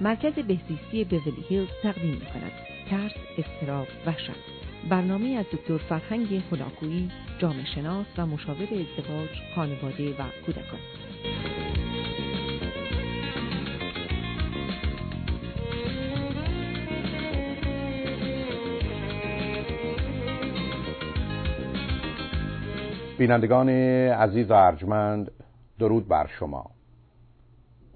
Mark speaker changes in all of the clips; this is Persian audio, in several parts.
Speaker 1: مرکز بهزیستی بیولی هیلز تقدیم می کند. ترس، استراب، وحشت. برنامه از دکتر فرهنگ هلاکویی، جامعه شناس و مشاور ازدواج، خانواده و کودکان.
Speaker 2: بینندگان عزیز و ارجمند درود بر شما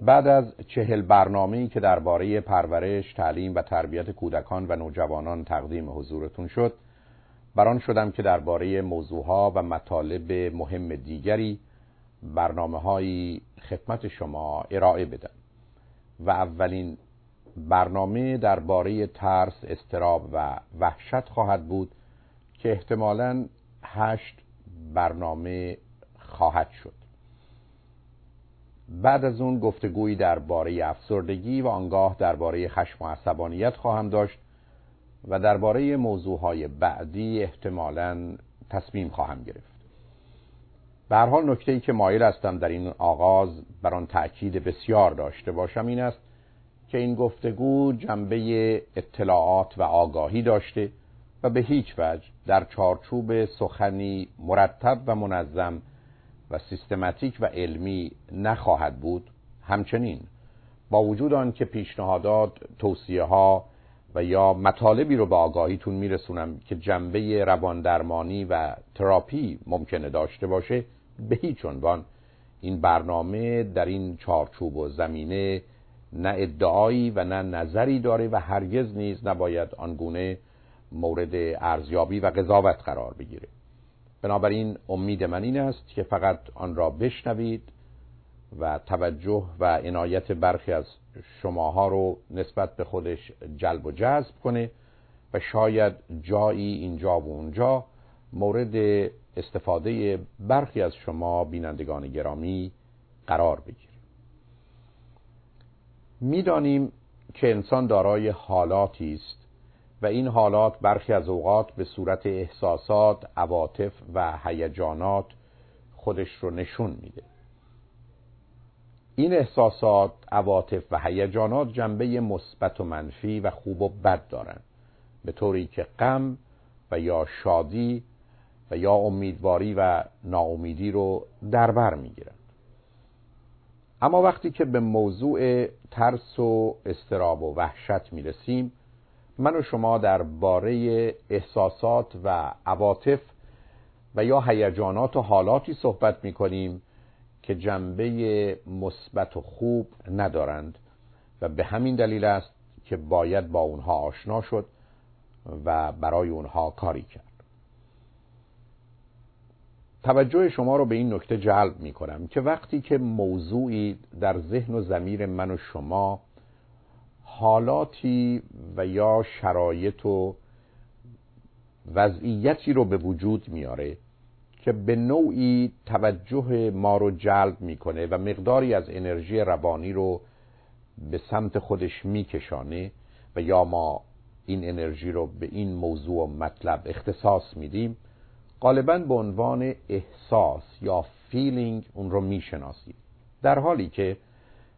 Speaker 2: بعد از چهل برنامه‌ای که درباره پرورش، تعلیم و تربیت کودکان و نوجوانان تقدیم حضورتون شد بران شدم که درباره موضوعها و مطالب مهم دیگری برنامه هایی خدمت شما ارائه بدم. و اولین برنامه درباره ترس، استراب و وحشت خواهد بود که احتمالاً هشت برنامه خواهد شد. بعد از اون گفتگویی درباره افسردگی و آنگاه درباره خشم و عصبانیت خواهم داشت و درباره موضوعهای بعدی احتمالا تصمیم خواهم گرفت. به حال نکته ای که مایل هستم در این آغاز بر آن تأکید بسیار داشته باشم این است که این گفتگو جنبه اطلاعات و آگاهی داشته و به هیچ وجه در چارچوب سخنی مرتب و منظم و سیستماتیک و علمی نخواهد بود همچنین با وجود آن که پیشنهادات توصیه ها و یا مطالبی رو به آگاهیتون میرسونم که جنبه رواندرمانی و تراپی ممکنه داشته باشه به هیچ عنوان این برنامه در این چارچوب و زمینه نه ادعایی و نه نظری داره و هرگز نیز نباید آنگونه مورد ارزیابی و قضاوت قرار بگیره. بنابراین امید من این است که فقط آن را بشنوید و توجه و عنایت برخی از شماها رو نسبت به خودش جلب و جذب کنه و شاید جایی اینجا و اونجا مورد استفاده برخی از شما بینندگان گرامی قرار بگیره می‌دانیم که انسان دارای حالاتی است و این حالات برخی از اوقات به صورت احساسات، عواطف و هیجانات خودش رو نشون میده. این احساسات، عواطف و هیجانات جنبه مثبت و منفی و خوب و بد دارند به طوری که غم و یا شادی و یا امیدواری و ناامیدی رو در بر می‌گیرند اما وقتی که به موضوع ترس و استراب و وحشت می‌رسیم من و شما درباره احساسات و عواطف و یا هیجانات و حالاتی صحبت می کنیم که جنبه مثبت و خوب ندارند و به همین دلیل است که باید با اونها آشنا شد و برای اونها کاری کرد. توجه شما رو به این نکته جلب می کنم که وقتی که موضوعی در ذهن و زمیر من و شما حالاتی و یا شرایط و وضعیتی رو به وجود میاره که به نوعی توجه ما رو جلب می‌کنه و مقداری از انرژی روانی رو به سمت خودش میکشانه و یا ما این انرژی رو به این موضوع و مطلب اختصاص میدیم غالبا به عنوان احساس یا فیلینگ اون رو می‌شناسیم. در حالی که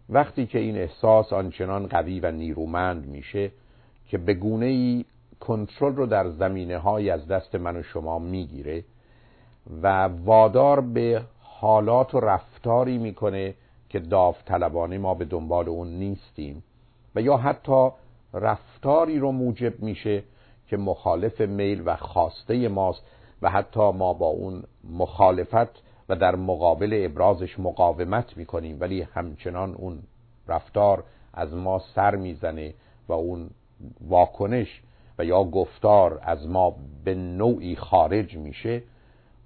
Speaker 2: وقتی که این احساس آنچنان قوی و نیرومند میشه که به گونه ای کنترل رو در زمینه های از دست من و شما می‌گیره و وادار به حالات و رفتاری می‌کنه که داوطلبانه ما به دنبال اون نیستیم و یا حتی رفتاری رو موجب میشه که مخالف میل و خواسته ماست و حتی ما با اون مخالفت و در مقابل ابرازش مقاومت می‌کنیم ولی همچنان اون رفتار از ما سر می‌زنه و اون واکنش و یا گفتار از ما به نوعی خارج میشه.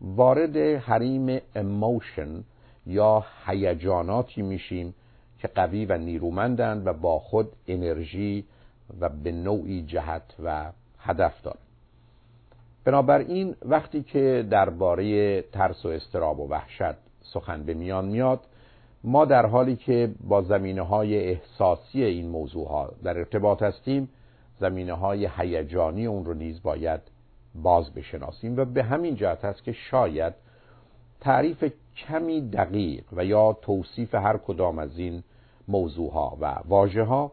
Speaker 2: وارد حریم اموشن یا هیجاناتی میشیم که قوی و نیرومندند و با خود انرژی و به نوعی جهت و هدف دارند. بنابراین وقتی که درباره ترس و استراب و وحشت سخن به میان میاد ما در حالی که با زمینه های احساسی این موضوع ها در ارتباط هستیم زمینه های هیجانی اون رو نیز باید باز بشناسیم و به همین جهت است که شاید تعریف کمی دقیق و یا توصیف هر کدام از این موضوع ها و واژه ها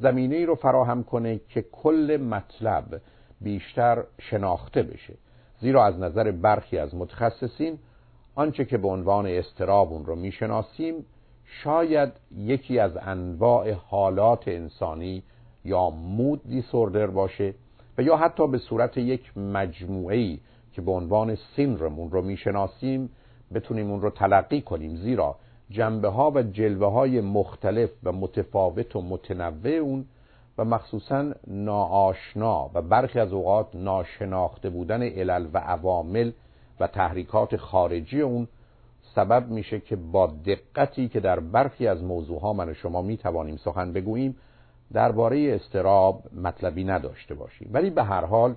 Speaker 2: زمینه ای رو فراهم کنه که کل مطلب بیشتر شناخته بشه. زیرا از نظر برخی از متخصصین آنچه که به عنوان استراب اون رو می‌شناسیم شاید یکی از انواع حالات انسانی یا مود دیسوردر باشه و یا حتی به صورت یک مجموعه که به عنوان سینرمون رو می‌شناسیم بتونیم اون رو تلقی کنیم. زیرا جنبه ها و جلوه های مختلف و متفاوت و متنوع اون و مخصوصا ناآشنا و برخی از اوقات ناشناخته بودن علل و عوامل و تحریکات خارجی اون سبب میشه که با دقتی که در برخی از موضوعها من و شما می‌توانیم سخن بگوییم درباره استراب مطلبی نداشته باشیم. ولی به هر حال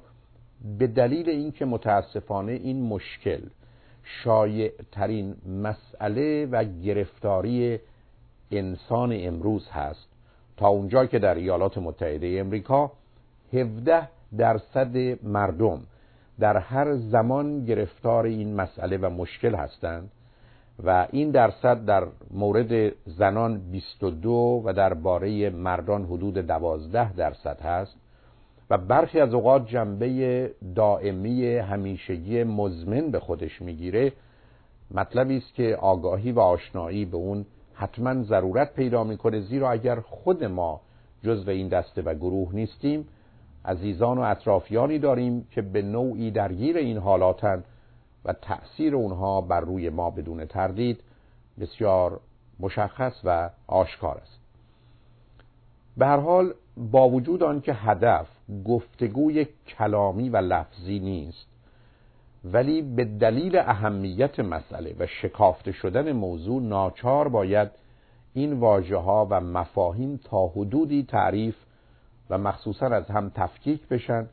Speaker 2: به دلیل اینکه متاسفانه این مشکل شایع ترین مسئله و گرفتاری انسان امروز هست تا اونجا که در ایالات متحده امریکا 17 درصد مردم در هر زمان گرفتار این مسئله و مشکل هستند و این درصد در مورد زنان 22 و درباره مردان حدود 12 درصد هست و برخی از اوقات جنبه دائمی همیشگی مزمن به خودش می‌گیره. مطلبی است که آگاهی و آشنایی به اون حتما ضرورت پیدا می‌کنه زیرا اگر خود ما جزو این دسته و گروه نیستیم عزیزان و اطرافیانی داریم که به نوعی درگیر این حالاتن و تأثیر اونها بر روی ما بدون تردید بسیار مشخص و آشکار است. به هر حال با وجود آنکه هدف گفتگوی کلامی و لفظی نیست ولی به دلیل اهمیت مسئله و شکافته شدن موضوع ناچار باید این واجه ها و مفاهیم تا حدودی تعریف و مخصوصا از هم تفکیک بشن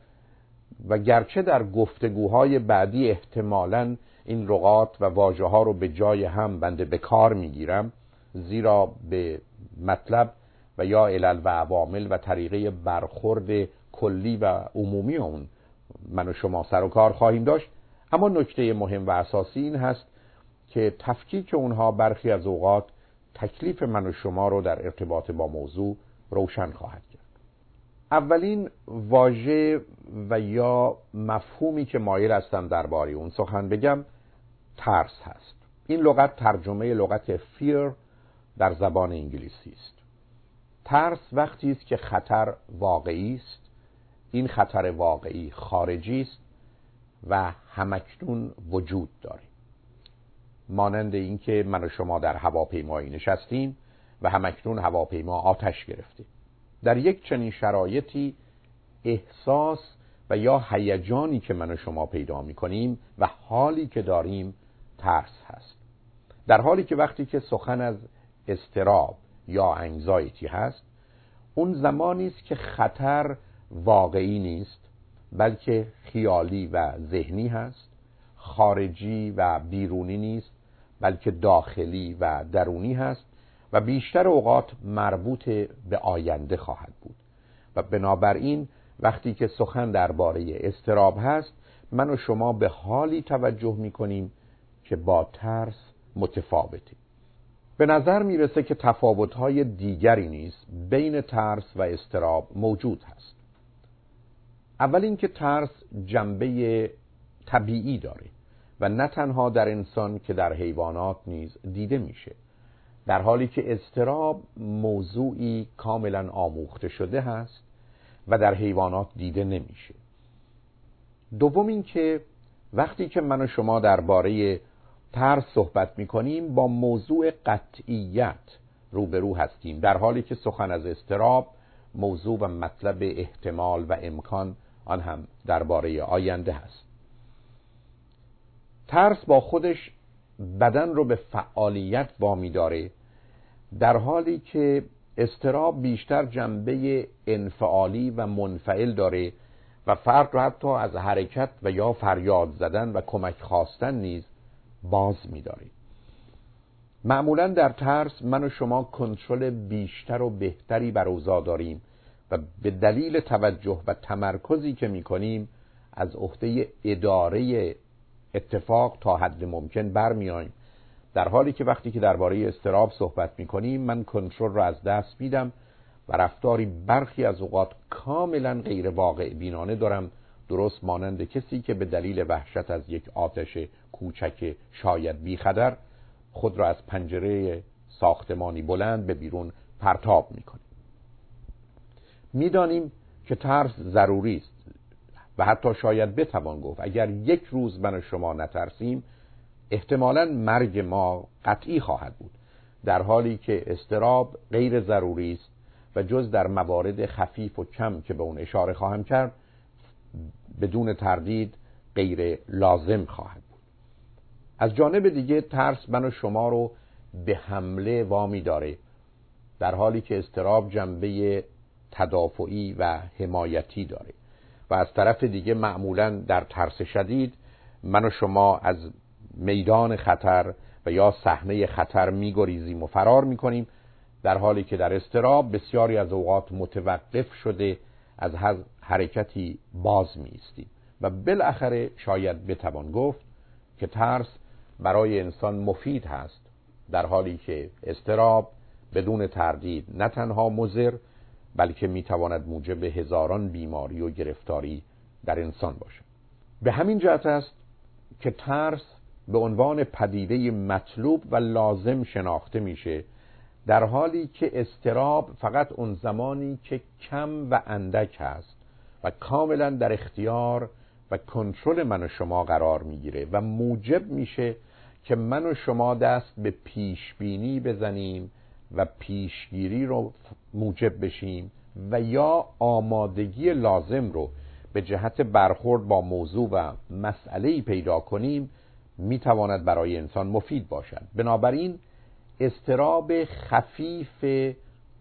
Speaker 2: و گرچه در گفتگوهای بعدی احتمالا این رقات و واجه ها رو به جای هم بنده به کار می‌گیرم زیرا به مطلب و یا علل و عوامل و طریقه برخورد کلی و عمومی اون من و شما سر و کار خواهیم داشت. اما نکته مهم و اساسی این هست که تفکیک اونها برخی از اوقات تکلیف من و شما رو در ارتباط با موضوع روشن خواهد کرد. اولین واژه و یا مفهومی که مایل هستم درباره اون سخن بگم ترس هست. این لغت ترجمه لغت فیر در زبان انگلیسی است. ترس وقتی است که خطر واقعی است. این خطر واقعی خارجی است. و همکنون وجود داریم مانند اینکه من و شما در هواپیمایی نشستیم و همکنون هواپیما آتش گرفته در یک چنین شرایطی احساس و یا هیجانی که من و شما پیدا می کنیم و حالی که داریم ترس هست. در حالی که وقتی که سخن از استراب یا انگزایتی هست اون زمانی است که خطر واقعی نیست بلکه خیالی و ذهنی هست خارجی و بیرونی نیست بلکه داخلی و درونی هست و بیشتر اوقات مربوط به آینده خواهد بود. و بنابراین وقتی که سخن درباره استراب هست من و شما به حالی توجه می کنیم که با ترس متفاوته. به نظر می‌رسه که تفاوتهای دیگری نیست بین ترس و استراب موجود هست. اول اینکه ترس جنبه طبیعی داره و نه تنها در انسان که در حیوانات نیز دیده میشه. در حالی که استراب موضوعی کاملا آموخته شده هست و در حیوانات دیده نمیشه. دوم اینکه وقتی که من و شما درباره ترس صحبت می‌کنیم با موضوع قطعیت روبرو هستیم. در حالی که سخن از استراب موضوع و مطلب احتمال و امکان آن هم درباره آینده هست. ترس با خودش بدن رو به فعالیت وامی داره در حالی که استراب بیشتر جنبه انفعالی و منفعل داره و فرد رو حتی از حرکت و یا فریاد زدن و کمک خواستن نیز باز می‌داره. معمولا در ترس من و شما کنترل بیشتر و بهتری بر اوضاع داریم. و به دلیل توجه و تمرکزی که می‌کنیم از عهده اداره اتفاق تا حد ممکن برمیایم در حالی که وقتی که درباره استراب صحبت می‌کنیم من کنترل را از دست میدم و رفتاری برخی از اوقات کاملا غیر واقع بینانه دارم. درست مانند کسی که به دلیل وحشت از یک آتش کوچک شاید بیخدر خود را از پنجره ساختمانی بلند به بیرون پرتاب می‌کنه می‌دانیم که ترس ضروری است. و حتی شاید بتوان گفت اگر یک روز من و شما نترسیم احتمالا مرگ ما قطعی خواهد بود. در حالی که استراب غیر ضروری است و جز در موارد خفیف و کم که به اون اشاره خواهم کرد بدون تردید غیر لازم خواهد بود. از جانب دیگه ترس من و شما رو به حمله وامی داره در حالی که استراب جنبه تدافعی و حمایتی داره. و از طرف دیگه معمولا در ترس شدید من و شما از میدان خطر و یا صحنه خطر میگریزیم و فرار می‌کنیم در حالی که در استراب بسیاری از اوقات متوقف شده از حرکتی باز میستیم و بالاخره شاید بتوان گفت که ترس برای انسان مفید هست در حالی که استراب بدون تردید نه تنها مزر بلکه می‌تواند موجب هزاران بیماری و گرفتاری در انسان باشد. به همین جهت است که ترس به عنوان پدیده مطلوب و لازم شناخته میشه در حالی که استراب فقط اون زمانی که کم و اندک هست و کاملا در اختیار و کنترل من و شما قرار می‌گیره و موجب میشه که من و شما دست به پیش بینی بزنیم و پیشگیری رو موجب بشیم و یا آمادگی لازم رو به جهت برخورد با موضوع و مسئله پیدا کنیم می‌تواند برای انسان مفید باشد. بنابراین استراب خفیف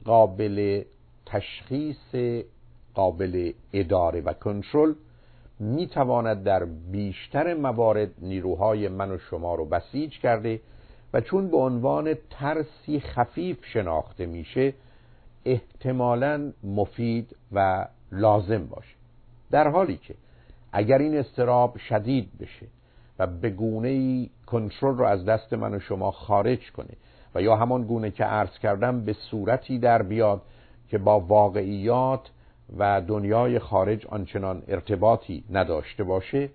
Speaker 2: قابل تشخیص قابل اداره و کنترل می تواند در بیشتر موارد نیروهای من و شما رو بسیج کرده و چون به عنوان ترسی خفیف شناخته میشه احتمالا مفید و لازم باشه. در حالی که اگر این استراب شدید بشه و به گونه کنترل رو از دست من و شما خارج کنه و یا همان گونه که عرض کردم به صورتی در بیاد که با واقعیات و دنیای خارج آنچنان ارتباطی نداشته باشه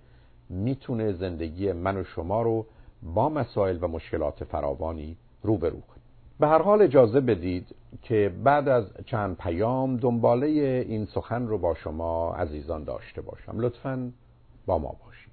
Speaker 2: می‌تونه زندگی من و شما رو با مسائل و مشکلات فراوانی روبرو کنه به هر حال اجازه بدید که بعد از چند پیام دنباله این سخن رو با شما عزیزان داشته باشم. لطفا با ما باشید.